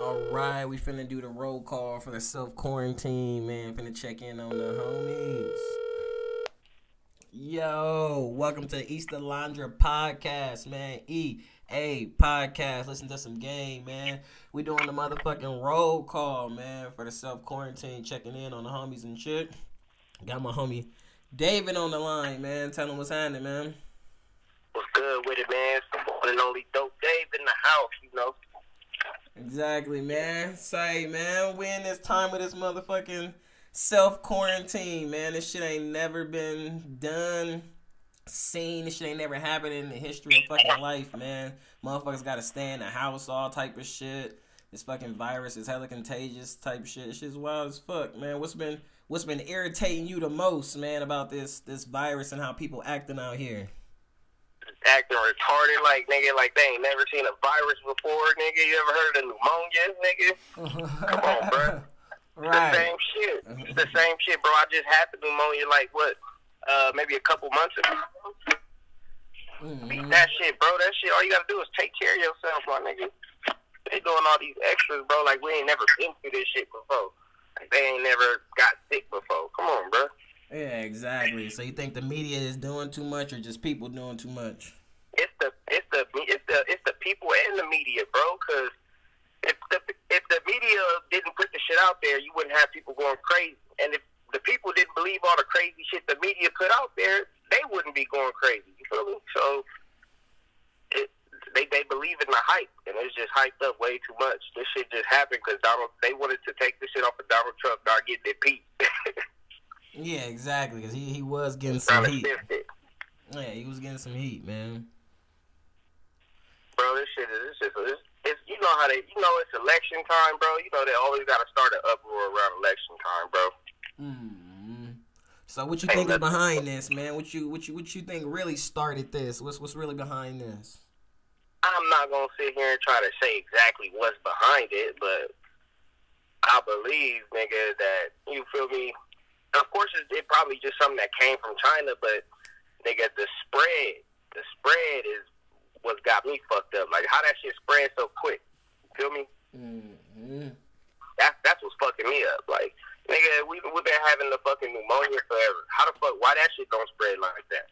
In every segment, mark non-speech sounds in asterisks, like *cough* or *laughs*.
All right, we finna do the roll call for the self quarantine, man. Finna check in on the homies. Yo, welcome to East Alondra podcast, man. E A podcast. Listen to some game, man. We doing the motherfucking roll call, man, for the self quarantine, checking in on the homies and shit. Got my homie David on the line, man. Tell him what's happening, man. What's good with it, man? One and only Dope Dave in the house, you know. Exactly, man. Say, man, we in this time with this motherfucking self quarantine, man. This shit ain't never been done, seen. This shit ain't never happened in the history of fucking life, man. Motherfuckers gotta stay in the house, all type of shit. This fucking virus is hella contagious type shit. This shit's wild as fuck, man. What's been what's been irritating you the most, man, about this this virus and how people acting out here? Acting retarded like nigga, like they ain't never seen a virus before, nigga. You ever heard of pneumonia, nigga? Come on, bro. *laughs* right. The same shit. It's the same shit, bro. I just had the pneumonia like what, uh, maybe a couple months ago. Mhm. Beat that shit, bro. That shit. All you gotta do is take care of yourself, my nigga. They doing all these extras, bro. Like we ain't never been through this shit before. Like they ain't never got sick before. Come on, bro. Yeah, exactly. So you think the media is doing too much or just people doing too much? It's the it's the it's the it's the people and the media, bro. Because if the if the media didn't put the shit out there, you wouldn't have people going crazy. And if the people didn't believe all the crazy shit the media put out there, they wouldn't be going crazy. You feel me? So it, they they believe in the hype, and it's just hyped up way too much. This shit just happened because Donald they wanted to take this shit off of Donald Trump, not get their peace. *laughs* Yeah, exactly. Cause he, he was getting some heat. Yeah, he was getting some heat, man. bro. This shit is this just it's, it's you know how they you know it's election time, bro. You know they always got to start an uproar around election time, bro. mm So what you think is behind this, man? What you what you what you think really started this? What's what's really behind this? I'm not gonna sit here and try to say exactly what's behind it, but I believe, nigga, that you feel me. Of course, it, it probably just something that came from China, but nigga, the spread, the spread is what got me fucked up. Like how that shit spread so quick. Feel me? Mm-hmm. That's that's what's fucking me up. Like, nigga, we we've been having the fucking pneumonia forever. How the fuck? Why that shit don't spread like that?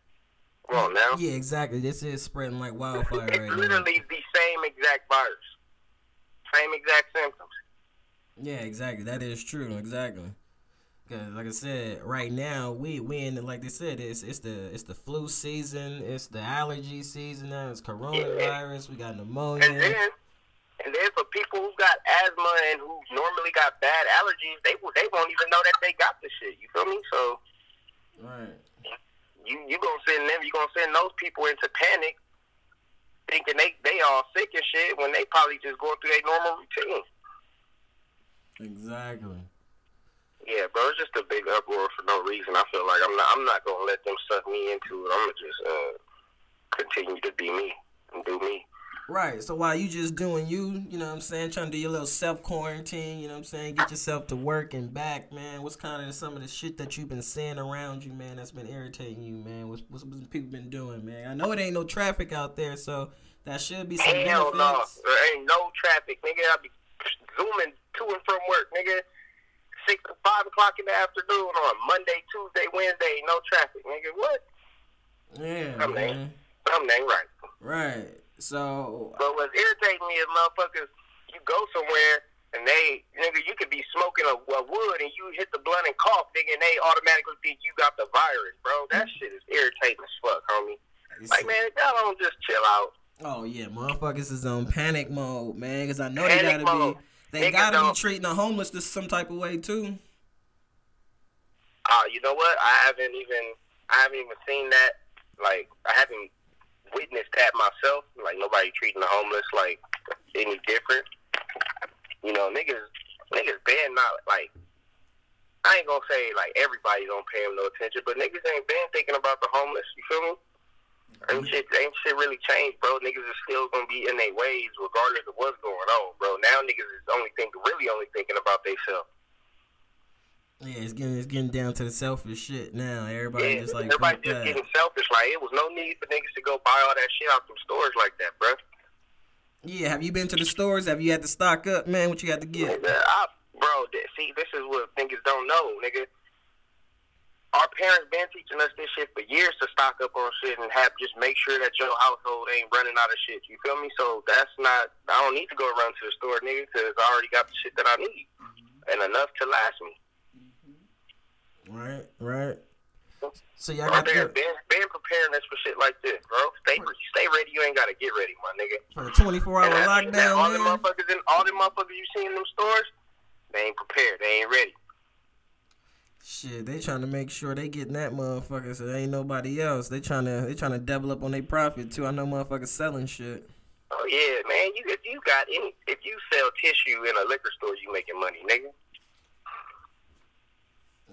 Come on now. Yeah, exactly. This is spreading like wildfire it's right now. literally the same exact virus, same exact symptoms. Yeah, exactly. That is true. Exactly. Cause like I said, right now we we in the, like they said it's it's the it's the flu season, it's the allergy season now, it's coronavirus, we got pneumonia. And then, and then for people who got asthma and who normally got bad allergies, they they won't even know that they got the shit. You feel me? So Right. you you gonna send them, you gonna send those people into panic, thinking they they all sick and shit when they probably just going through their normal routine. Exactly. Yeah, bro, it's just a big uproar for no reason. I feel like I'm not I'm not gonna let them suck me into it. I'm gonna just uh, continue to be me and do me. Right. So while you just doing you, you know what I'm saying, trying to do your little self quarantine, you know what I'm saying, get yourself to work and back, man. What's kind of some of the shit that you've been seeing around you, man, that's been irritating you, man? What's, what's, what's people been doing, man? I know it ain't no traffic out there, so that should be some Hell no, benefits. there ain't no traffic, nigga. I be zooming to and from work, nigga. Six to five o'clock in the afternoon on Monday, Tuesday, Wednesday, no traffic, nigga. What? Yeah, Something man. ain't, something ain't right. Right. So But what's irritating me is motherfuckers, you go somewhere and they, nigga, you could be smoking a, a wood and you hit the blunt and cough, nigga, and they automatically think you got the virus, bro. That mm. shit is irritating as fuck, homie. Like, man, y'all don't just chill out. Oh yeah, motherfuckers is on panic mode, man. Cause I know they gotta mode. be, they Niggas gotta be don't- treating the homeless this some type of way too. Uh, you know what? I haven't even, I haven't even seen that. Like, I haven't witnessed that myself. Like, nobody treating the homeless like any different. You know, niggas, niggas been not like. I ain't gonna say like everybody don't pay him no attention, but niggas ain't been thinking about the homeless. You feel me? Ain't shit, ain't shit really changed, bro. Niggas is still gonna be in their ways regardless of what's going on, bro. Now niggas is only think, really only thinking about themselves. Yeah, it's getting it's getting down to the selfish shit now. Everybody Yeah, just like everybody just that. getting selfish. Like it was no need for niggas to go buy all that shit out from stores like that, bro. Yeah, have you been to the stores? Have you had to stock up, man? What you had to get? Nigga, I, bro, see, this is what niggas don't know, nigga. Our parents been teaching us this shit for years to stock up on shit and have just make sure that your household ain't running out of shit. You feel me? So that's not. I don't need to go around to the store, nigga, because I already got the shit that I need mm-hmm. and enough to last me. Mm-hmm. Right, right. So y'all got parents the, been, been preparing us for shit like this, bro. Stay stay ready. You ain't gotta get ready, my nigga. for the 24 hour And that means that all the motherfuckers in all the motherfuckers you see in them stores, they ain't prepared. They ain't ready. Shit, they trying to make sure they getting that motherfucker so there ain't nobody else. They trying to they trying to double up on their profit too. I know motherfuckers selling shit. Oh yeah, man. You if you got any if you sell tissue in a liquor store, you making money, nigga.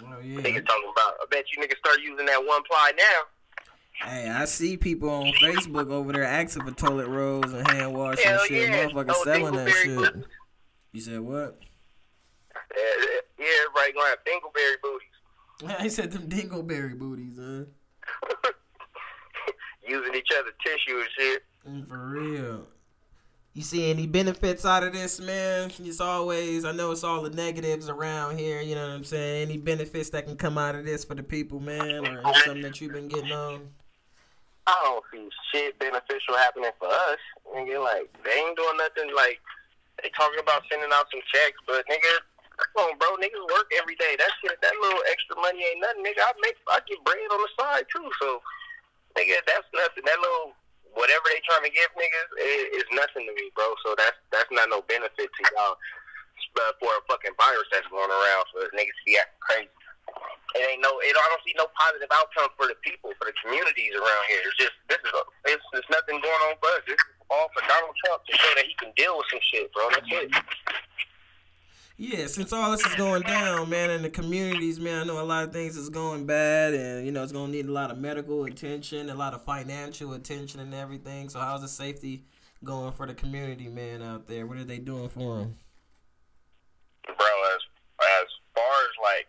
Oh yeah. Niggas talking about. I bet you niggas start using that one ply now. Hey, I see people on Facebook over there asking for toilet rolls and hand wash Hell and shit. yeah. Motherfuckers No selling that shit. You said what? Yeah, yeah, everybody gonna have dingleberry booties. I said them dingleberry booties, huh? *laughs* using each other's tissue and shit. Mm, For real. You see any benefits out of this, man? It's always, I know it's all the negatives around here, you know what I'm saying? Any benefits that can come out of this for the people, man, or something that you've been getting on? I don't see shit beneficial happening for us. Nigga, like they ain't doing nothing. Like they talking about sending out some checks, but nigga, come on, bro. Niggas work every day. That shit, that little extra money ain't nothing, nigga. I make, I get bread on the side too. So, nigga, that's nothing. That little whatever they trying to give niggas is, is nothing to me, bro. So that's that's not no benefit to y'all uh, for a fucking virus that's going around for niggas to be acting crazy. It ain't no. It, I don't see no positive outcome for the people, for the communities around here. It's just this is. A, it's, it's nothing going on for us. This is all for Donald Trump to show that he can deal with some shit, bro. That's it. Yeah, since all this is going down, man, in the communities, man, I know a lot of things is going bad, and you know it's gonna need a lot of medical attention, a lot of financial attention, and everything. So how's the safety going for the community, man, out there? What are they doing for them? bro. As as far as like,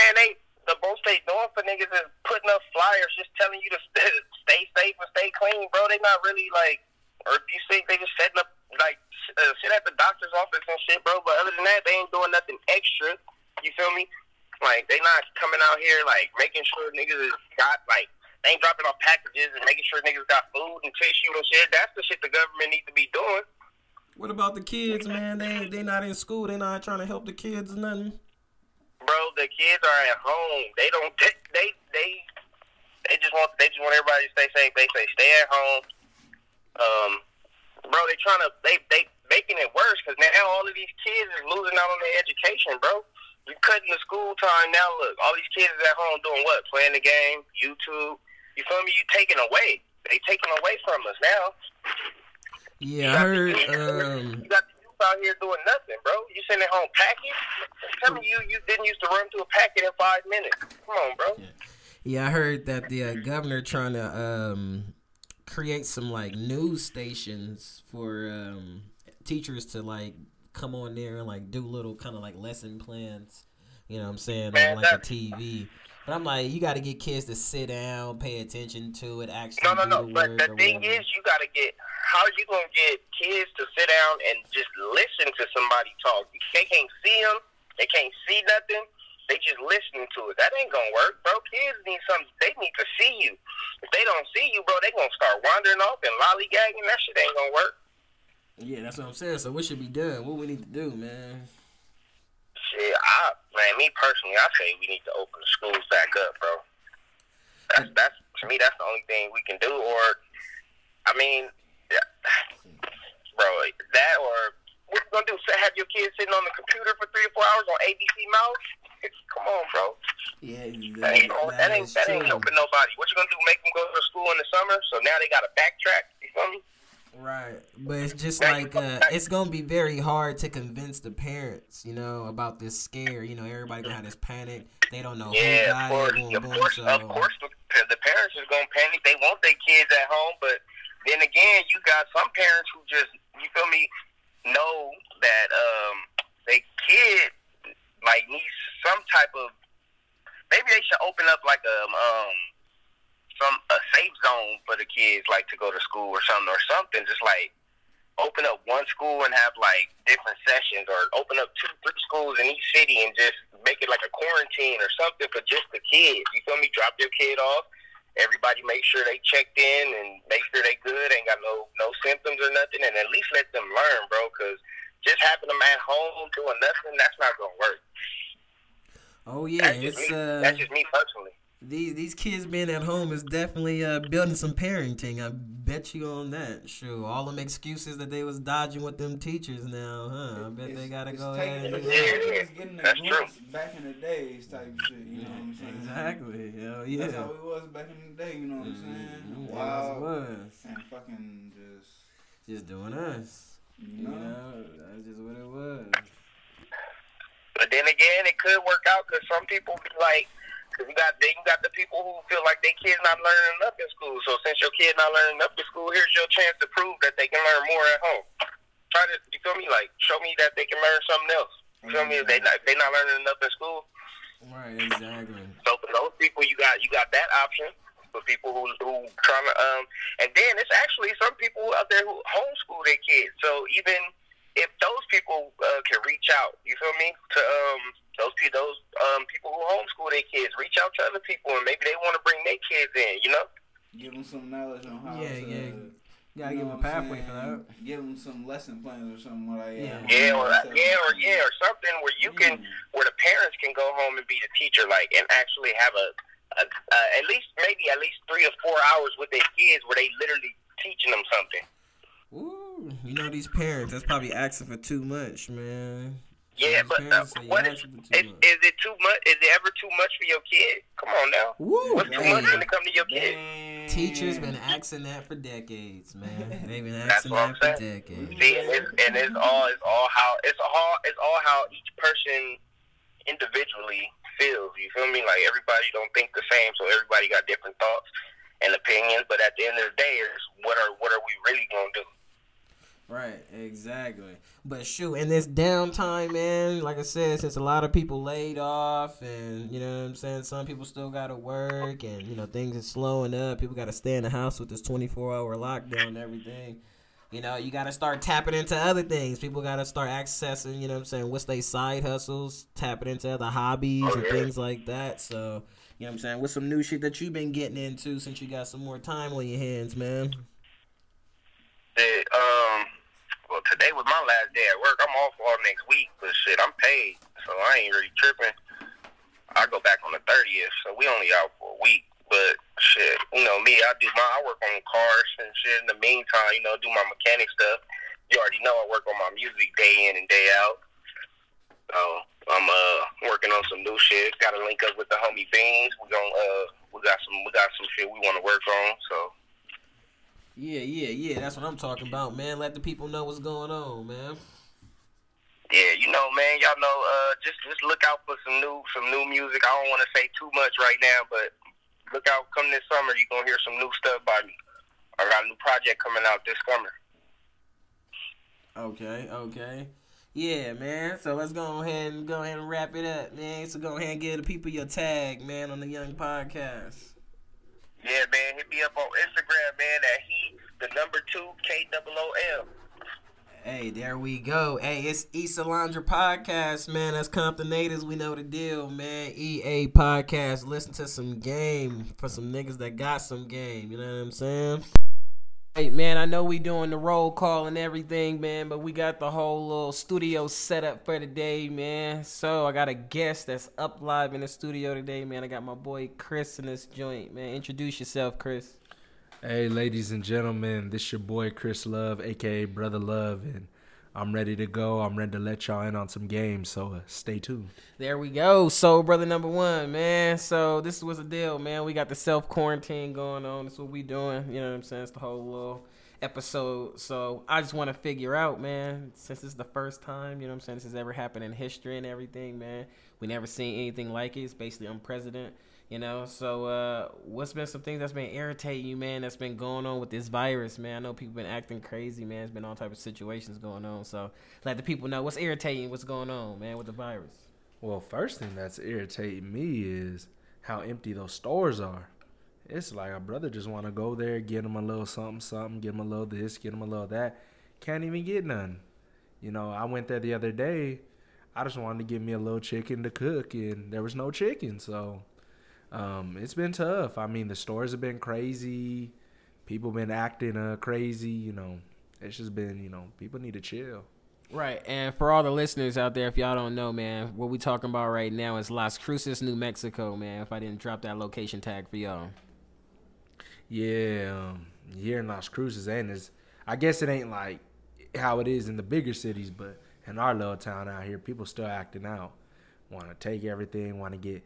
man, they the most they doing for niggas is putting up flyers, just telling you to stay, safe and stay clean, bro. They not really like, or if you think they just setting up like uh, shit at the doctor's office and shit, bro. But other than that, they ain't doing nothing extra. You feel me? Like they not coming out here like making sure niggas is got like. They ain't dropping off packages and making sure niggas got food and tissue and shit. That's the shit the government needs to be doing. What about the kids, man? They they not in school. They not trying to help the kids or nothing. bro, the kids are at home. They don't. They they they, they just want they just want everybody to stay safe. They say stay at home. Um, bro, they trying to they they making it worse because now all of these kids is losing out on their education, bro. You cutting the school time now. Look, all these kids is at home doing what? Playing the game, YouTube. You feel me? You taking away. They taking away from us now. Yeah, I heard. You Um, got the youth out here doing nothing, bro. You sitting at home packing. Tell me you you didn't used to run through a packet in five minutes. Come on, bro. yeah, I heard that the uh, governor trying to um create some like news stations for um teachers to like come on there and like do little kind of like lesson plans. You know what I'm saying Man, on like a TV. But I'm like, you got to get kids to sit down, pay attention to it, actually No, no, no. the But the thing whatever. is, you got to get. How are you gonna get kids to sit down and just listen to somebody talk? They can't see them. They can't see nothing. They just listening to it. That ain't gonna work, bro. Kids need something. They need to see you. If they don't see you, bro, they gonna start wandering off and lollygagging. That shit ain't gonna work. Yeah, that's what I'm saying. So what should be done? What we need to do, man? Shit, I man, me personally, I say we need to open the schools back up, bro. That's that's to me, that's the only thing we can do. Or, I mean, yeah, *sighs* bro, that or what you gonna do? Have your kids sitting on the computer for three or four hours on ABC Mouse? Come on, bro. Yeah, That ain't, that ain't, that ain't helping nobody. What you gonna do? Make them go to school in the summer? So now they gotta backtrack. You feel me? Right, but it's just like uh, it's gonna be very hard to convince the parents, you know, about this scare. You know, everybody gonna have this panic. They don't know Yeah, who of got course, it, boom, of boom. course, So of course. The, parents is gonna panic. They want their kids at home, but then again, you got some parents who just, you feel me, know that um their kid like needs some type of. Maybe they should open up like a um some a safe zone for the kids, like to go to school or something or something. Just like open up one school and have like different sessions, or open up two, three schools in each city and just make it like a quarantine or something for just the kids. You feel me? Drop your kid off. Everybody make sure they checked in and make sure they good, ain't got no no symptoms or nothing, and at least let them learn, bro. Because just having them at home doing nothing, that's not gonna work. Oh yeah, That's just it's me. uh That's just me personally. These these kids being at home is definitely uh building some parenting. I bet you on that. Sure, all them excuses that they was dodging with them teachers now, huh? I bet they gotta go ahead and it's do Yeah, that. it's getting a That's true. back in the days type shit. You know what I'm saying? Exactly. Hell That's how it was back in the day. You know what I'm saying? Mhm, Wow. It was And fucking just just doing us. you You know. know, that's just what it was. But then again, it could work out because some people be like, because you got then you got the people who feel like their kids not learning enough in school. So since your kid not learning enough in school, here's your chance to prove that they can learn more at home. Try to you feel me? Like show me that they can learn something else. You feel me? If they not they not learning enough in school. Right. Exactly. So for those people, you got you got that option. For people who who trying to um, and then it's actually some people out there who homeschool their kids. So even if those people uh, can reach out, you feel me? To um those pe- those um people who homeschool their kids, reach out to other people, and maybe they want to bring their kids in. You know? Give them some knowledge on how Yeah, to. yeah. You Gotta know give 'em a pathway for that. Give them some lesson plans or something like Yeah. that. Yeah, or yeah, or yeah, or something where you can where the parents can go home and be the teacher, like, and actually have a, a uh, at least maybe at least three or four hours with their kids where they literally teaching them something. Ooh, you know these parents. That's probably asking for too much, man. Yeah, These but uh, parents say you what is, asking for too is is it too much? Is it ever too much for your kid? Come on now, Woo, what's too much when it come to your kid? Damn. teachers been asking that for decades, man. They've been asking that for saying. decades. See, and it's, and it's all it's all how it's all it's all how each person individually feels. You feel me? Like everybody don't think the same, so everybody got different thoughts and opinions. But at the end of the day, is what are what are we really gonna do? Right, exactly. But shoot, in this downtime, man, like I said, since a lot of people laid off and you know what I'm saying, some people still gotta work and you know, things are slowing up, people gotta stay in the house with this twenty four hour lockdown and everything. You know, you gotta start tapping into other things. People gotta start accessing, you know what I'm saying, what's they side hustles, tapping into other hobbies Oh, and yeah. things like that. So, you know what I'm saying, what's some new shit that you've been getting into since you got some more time on your hands, man? Shit, um, well, today was my last day at work. I'm off all next week, but shit, I'm paid, so I ain't really tripping. I go back on the 30th, so we only out for a week. But shit, you know me, I do my I work on cars and shit. In the meantime, you know, do my mechanic stuff. You already know I work on my music day in and day out. So I'm uh working on some new shit. Got to link up with the homie Beans. We gon' uh we got some we got some shit we want to work on. So Yeah, yeah, yeah. That's what I'm talking about, man. Let the people know what's going on, man. Yeah, you know, man, y'all know. Uh, just just look out for some new some new music. I don't want to say too much right now, but look out. Come this summer, you gonna hear some new stuff by me. I got a new project coming out this summer. Okay, okay. Yeah, man. So let's go ahead and go ahead and wrap it up, man. So go ahead and give the people your tag, man, on the Young Podcast. Yeah, man, hit me up on Instagram, man. At he the number two K O L. Hey, there we go. Hey, it's East Alondra Podcast, man. That's Compton Natives. We know the deal, man. EA Podcast. Listen to some game for some niggas that got some game. You know what I'm saying? Hey, man, I know we doing the roll call and everything, man, but we got the whole little studio set up for today, man. So I got a guest that's up live in the studio today, man. I got my boy Chris in this joint, man. Introduce yourself, Chris. Hey, ladies and gentlemen, this your boy Chris Love, aka Brother Love, and I'm ready to go. I'm ready to let y'all in on some games, so uh, stay tuned. There we go. So, brother number one, man. So, this was the deal, man. We got the self quarantine going on. That's what we doing. You know what I'm saying? It's the whole little episode. So, I just want to figure out, man, since it's the first time, you know what I'm saying, this has ever happened in history and everything, man. We never seen anything like it. It's basically unprecedented. You know, so uh, what's been some things that's been irritating you, man? That's been going on with this virus, man. I know people been acting crazy, man. It's been all type of situations going on. So let the people know what's irritating, what's going on, man, with the virus. Well, first thing that's irritating me is how empty those stores are. It's like a brother just want to go there, get him a little something, something, get him a little this, get him a little that. can't even get none. You know, I went there the other day. I just wanted to get me a little chicken to cook, and there was no chicken. So um, it's been tough. I mean, the stores have been crazy. People been acting uh, crazy. You know, it's just been you know people need to chill. Right, and for all the listeners out there, if y'all don't know, man, what we talking about right now is Las Cruces, New Mexico, man. If I didn't drop that location tag for y'all. Yeah, um, here in Las Cruces, and it's, I guess it ain't like how it is in the bigger cities, but in our little town out here, people still acting out. Want to take everything, want to get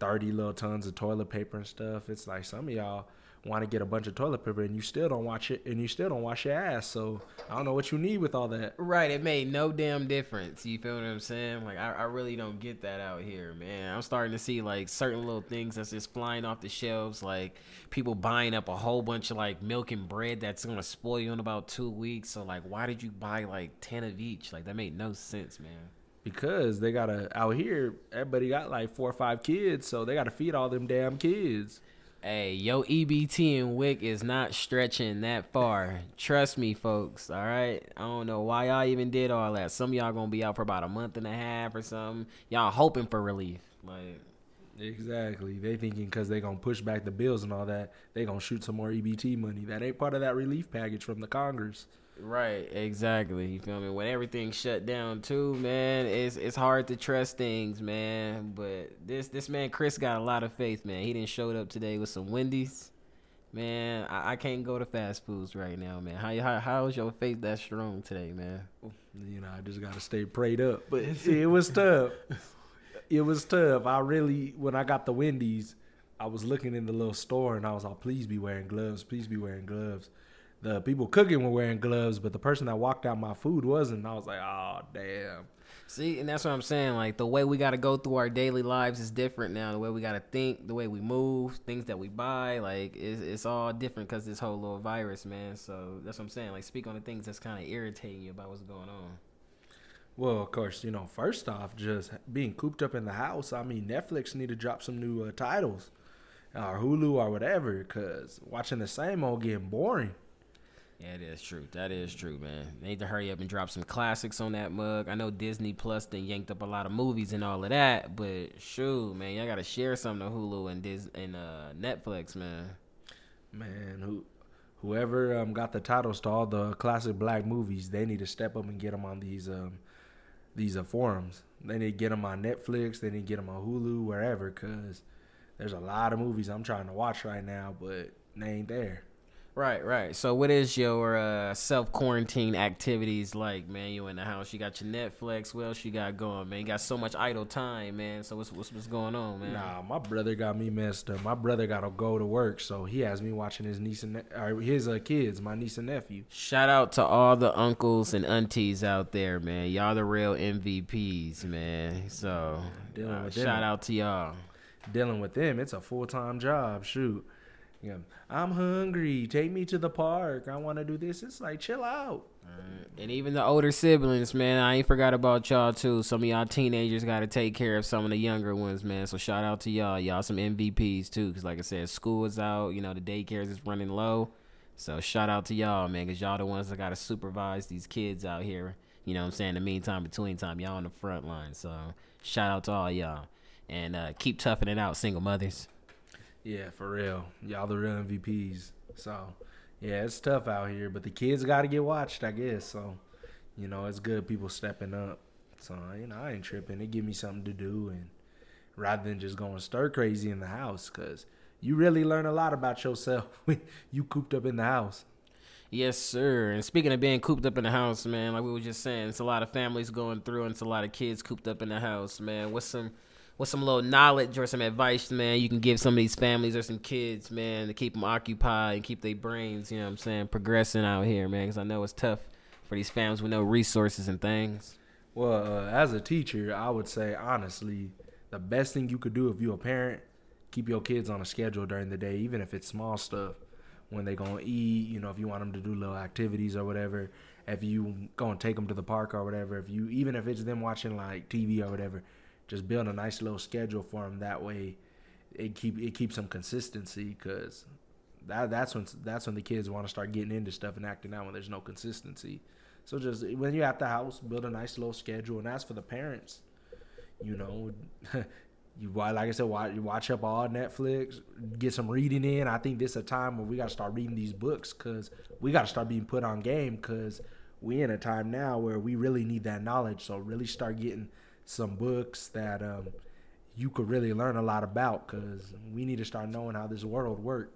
30 little tons of toilet paper and stuff. It's like some of y'all want to get a bunch of toilet paper and you still don't watch it and you still don't wash your ass. So I don't know what you need with all that. Right, it made no damn difference. You feel what I'm saying? Like I, I really don't get that out here, man. I'm starting to see like certain little things that's just flying off the shelves, like people buying up a whole bunch of like milk and bread that's gonna spoil you in about two weeks. So like, why did you buy like ten of each? Like that made no sense, man. Because they gotta out here, everybody got like four or five kids, so they gotta feed all them damn kids. Hey, yo, EBT and WIC is not stretching that far. Trust me, folks. All right. I don't know why y'all even did all that. Some of y'all gonna be out for about a month and a half or something. Y'all hoping for relief. Like, Exactly. They thinking because they gonna push back the bills and all that, they gonna shoot some more EBT money. That ain't part of that relief package from the Congress. Right? Exactly. You feel me? When everything shut down too, man, it's it's hard to trust things, man. But this this man Chris got a lot of faith, man. He didn't showed up today with some Wendy's. Man, I, I can't go to fast foods right now, man. How how how's your faith that strong today, man? You know, I just gotta stay prayed up. But *laughs* it was tough. It was tough. I really, when I got the Wendy's, I was looking in the little store and I was like, please be wearing gloves. Please be wearing gloves. The people cooking were wearing gloves, but the person that walked out my food wasn't. I was like, oh damn. See, and that's what I'm saying. Like the way we got to go through our daily lives is different now. The way we got to think, the way we move, things that we buy, like it's, it's all different because this whole little virus, man. So that's what I'm saying. Like speak on the things that's kind of irritating you about what's going on. Well, of course, you know, first off, just being cooped up in the house. I mean, Netflix need to drop some new uh, titles, or Hulu, or whatever, because watching the same old getting boring. Yeah, it is true. That is true, man. They need to hurry up and drop some classics on that mug. I know Disney Plus then yanked up a lot of movies and all of that, but shoot, man, y'all gotta share some to Hulu and Dis and uh, Netflix, man. Man, who, whoever um, got the titles to all the classic black movies, they need to step up and get them on these um, these uh, forums. They need to get them on Netflix. They need to get them on Hulu, wherever, cause there's a lot of movies I'm trying to watch right now, but they ain't there. Right, right. So, what is your uh, self quarantine activities like, man? You in the house? You got your Netflix. What else you got going, man? You got so much idle time, man. So, what's what's, what's going on, man? Nah, my brother got me messed up. My brother got to go to work, so he has me watching his niece and ne- his uh, kids, my niece and nephew. Shout out to all the uncles and aunties out there, man. Y'all the real MVPs, man. So, Dealing uh, with shout out to y'all. Dealing with them, it's a full time job. Shoot, yeah, I'm hungry. Take me to the park. I want to do this. It's like chill out. And even the older siblings, man, I ain't forgot about y'all too. Some of y'all teenagers got to take care of some of the younger ones, man. So shout out to y'all. Y'all some MVPs too, because like I said, school is out. You know, the daycares is running low. So shout out to y'all, man, because y'all the ones that got to supervise these kids out here. You know what I'm saying? In the meantime, between time, y'all on the front line. So shout out to all y'all. And uh, keep toughing it out, single mothers. Yeah, for real. Y'all the real MVPs. So, yeah, it's tough out here, but the kids got to get watched, I guess. So, you know, it's good people stepping up. So, you know, I ain't tripping. It give me something to do, and rather than just going stir crazy in the house, because you really learn a lot about yourself *laughs* when you cooped up in the house. Yes, sir. And speaking of being cooped up in the house, man, like we were just saying, it's a lot of families going through, and it's a lot of kids cooped up in the house, man. What's some, what's some little knowledge or some advice, man, you can give some of these families or some kids, man, to keep them occupied and keep their brains, you know what I'm saying, progressing out here, man? Because I know it's tough for these families with no resources and things. Well, uh, as a teacher, I would say honestly, the best thing you could do if you're a parent, keep your kids on a schedule during the day, even if it's small stuff. When they gonna eat, you know, if you want them to do little activities or whatever, if you gonna take them to the park or whatever, if you even if it's them watching like TV or whatever, just build a nice little schedule for them. That way, it keep it keeps some consistency because that that's when that's when the kids want to start getting into stuff and acting out when there's no consistency. So just when you're at the house, build a nice little schedule, and that's for the parents. You know, *laughs* you like I said, watch, you watch up all Netflix, get some reading in. I think this is a time where we got to start reading these books because we got to start being put on game because we in a time now where we really need that knowledge. So really start getting some books that um, you could really learn a lot about because we need to start knowing how this world works.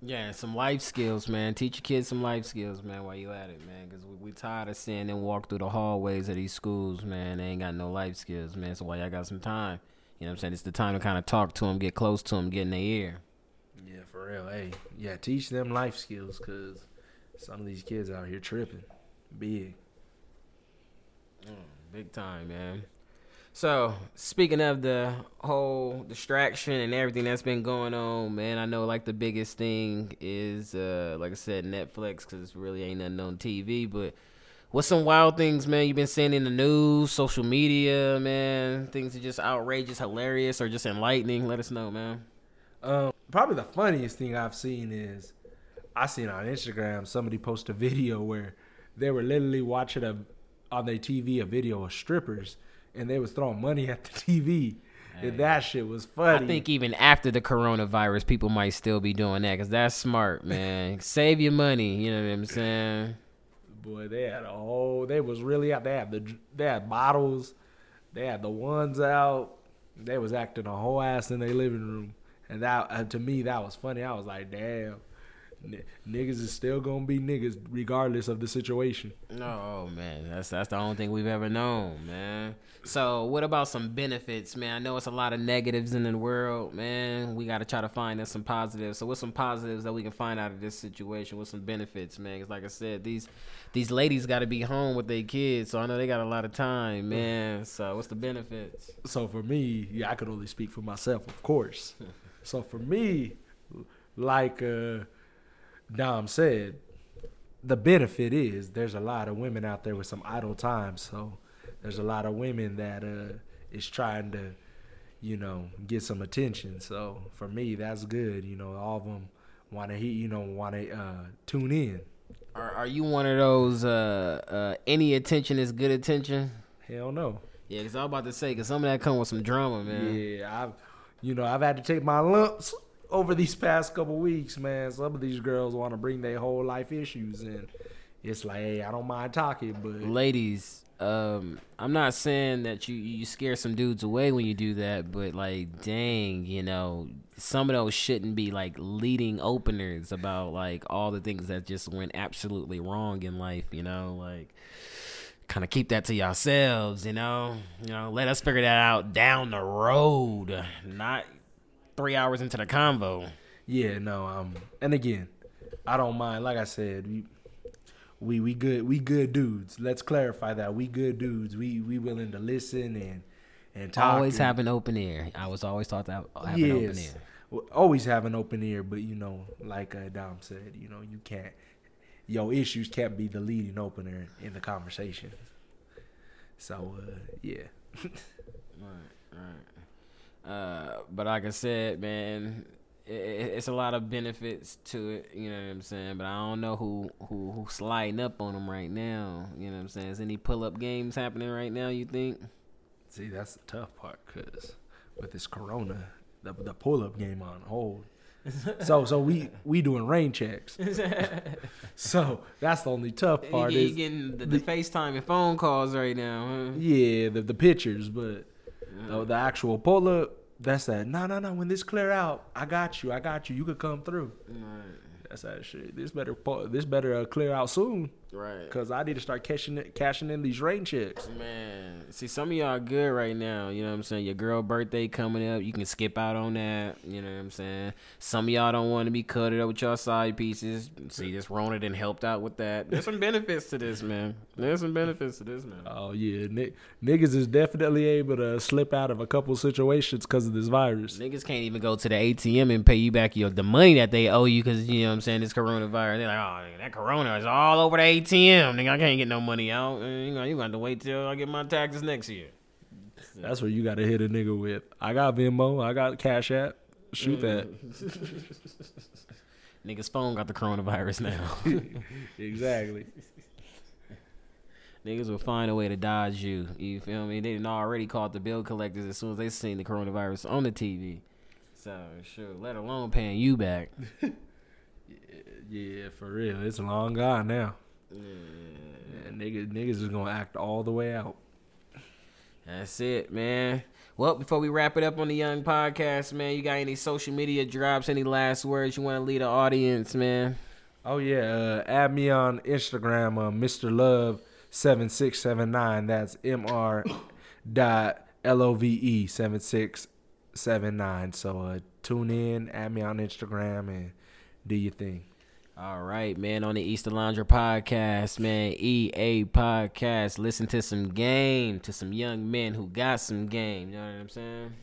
Yeah, some life skills, man. Teach your kids some life skills, man, while you at it, man. Because we, we tired of seeing them walk through the hallways of these schools, man. They ain't got no life skills, man. So while y'all got some time, you know what I'm saying? It's the time to kind of talk to them, get close to them, get in their ear. Yeah, for real. Hey, yeah, teach them life skills because some of these kids out here tripping big. Big time, man. So, speaking of the whole distraction and everything that's been going on, man, I know like the biggest thing is, uh, like I said, Netflix, because really ain't nothing on TV. But what's some wild things, man, you've been seeing in the news, social media, man? Things are just outrageous, hilarious, or just enlightening? Let us know, man. Um, probably the funniest thing I've seen is I seen on Instagram somebody post a video where they were literally watching a on their TV a video of strippers and they was throwing money at the TV. And that shit was funny. I think even after the coronavirus, people might still be doing that because that's smart, man. *laughs* Save your money, you know what I'm saying? boy, they had a whole. They was really out. They had the they had bottles. They had the ones out. They was acting a whole ass in their living room, and that uh, to me that was funny. I was like, damn, n- niggas is still gonna be niggas regardless of the situation. No, man, that's that's the only thing we've ever known, man. So, what about some benefits, man? I know it's a lot of negatives in the world, man. We got to try to find us some positives. So, what's some positives that we can find out of this situation? What's some benefits, man? Because, like I said, these these ladies got to be home with their kids, so I know they got a lot of time, man. So, what's the benefits? So for me, yeah, I could only speak for myself, of course. *laughs* so for me, like uh, Dom said, the benefit is there's a lot of women out there with some idle time. So there's a lot of women that uh, is trying to, you know, get some attention. So for me, that's good. You know, all of them want to hear, you know, want to uh, tune in. Are are you one of those uh uh any attention is good attention? Hell no. Yeah, because I was about to say, because some of that come with some drama, man. Yeah, I've you know I've had to take my lumps over these past couple weeks, man. Some of these girls want to bring their whole life issues in. It's like, hey, I don't mind talking, but ladies um i'm not saying that you you scare some dudes away when you do that but like dang you know some of those shouldn't be like leading openers about like all the things that just went absolutely wrong in life you know like kind of keep that to yourselves you know you know let us figure that out down the road not three hours into the convo yeah, no. Um, and again, I don't mind. Like I said, we we we good we good dudes. Let's clarify that we good dudes. We we willing to listen and and talk. always and- have an open ear i was always taught to have, have an open Yes. ear Always have an open ear, but you know, like uh, Dom said, you know, you can't. Your issues can't be the leading opener in the conversation. So uh, yeah, *laughs* Right, right. Uh, but like I said, man, i i- it's a lot of benefits to it. You know what I'm saying? But I don't know who who who's sliding up on them right now. You know what I'm saying? Is any pull up games happening right now? You think? see that's the tough part because with this Corona, the the pull up game on hold. so so we we doing rain checks. *laughs* So that's the only tough part you is getting the, the FaceTime and phone calls right now, huh? yeah the the pictures, but the, the actual pull up. That's that. No, no, no. When this clear out, I got you. I got you. You could come through. That's that shit. This better this better uh, clear out soon, right. cause I need to start cashing it, cashing in these rain checks. Man, see, some of y'all good right now. You know what I'm saying? Your girl birthday coming up. You can skip out on that. You know what I'm saying? Some of y'all don't want to be cutted up with your side pieces. See, this Rona done helped out with that. There's some benefits to this, man. There's some benefits to this, man. Oh yeah, Ni- niggas is definitely able to slip out of a couple situations because of this virus. Niggas can't even go to the ATM and pay you back your the money that they owe you because you know what I'm saying this coronavirus. They're like, oh, that corona is all over the ATM. ATM, nigga, I can't get no money out. Uh, You know, you got to wait till I get my taxes next year. That's what you gotta hit a nigga with. I got Venmo. I got Cash App. Shoot that. *laughs* Nigga's phone got the coronavirus now. *laughs* exactly. Niggas will find a way to dodge you. You feel me? They didn't already caught the bill collectors as soon as they seen the coronavirus on the TV. So sure, let alone paying you back. *laughs* Yeah, for real. It's a long gone now. Yeah, niggas, niggas is gonna act all the way out. That's it, man. Well, before we wrap it up on the Young Podcast, man, you got any social media drops? Any last words you want to lead the audience, man? Oh yeah, uh, add me on Instagram, uh, Mr. Love seven six seven nine. That's M R dot L O V E seven six seven nine. So uh, tune in, add me on Instagram, and do your thing. All right, man. On the East Alondra podcast, man, EA podcast. Listen to some game, to some young men who got some game. You know what I'm saying?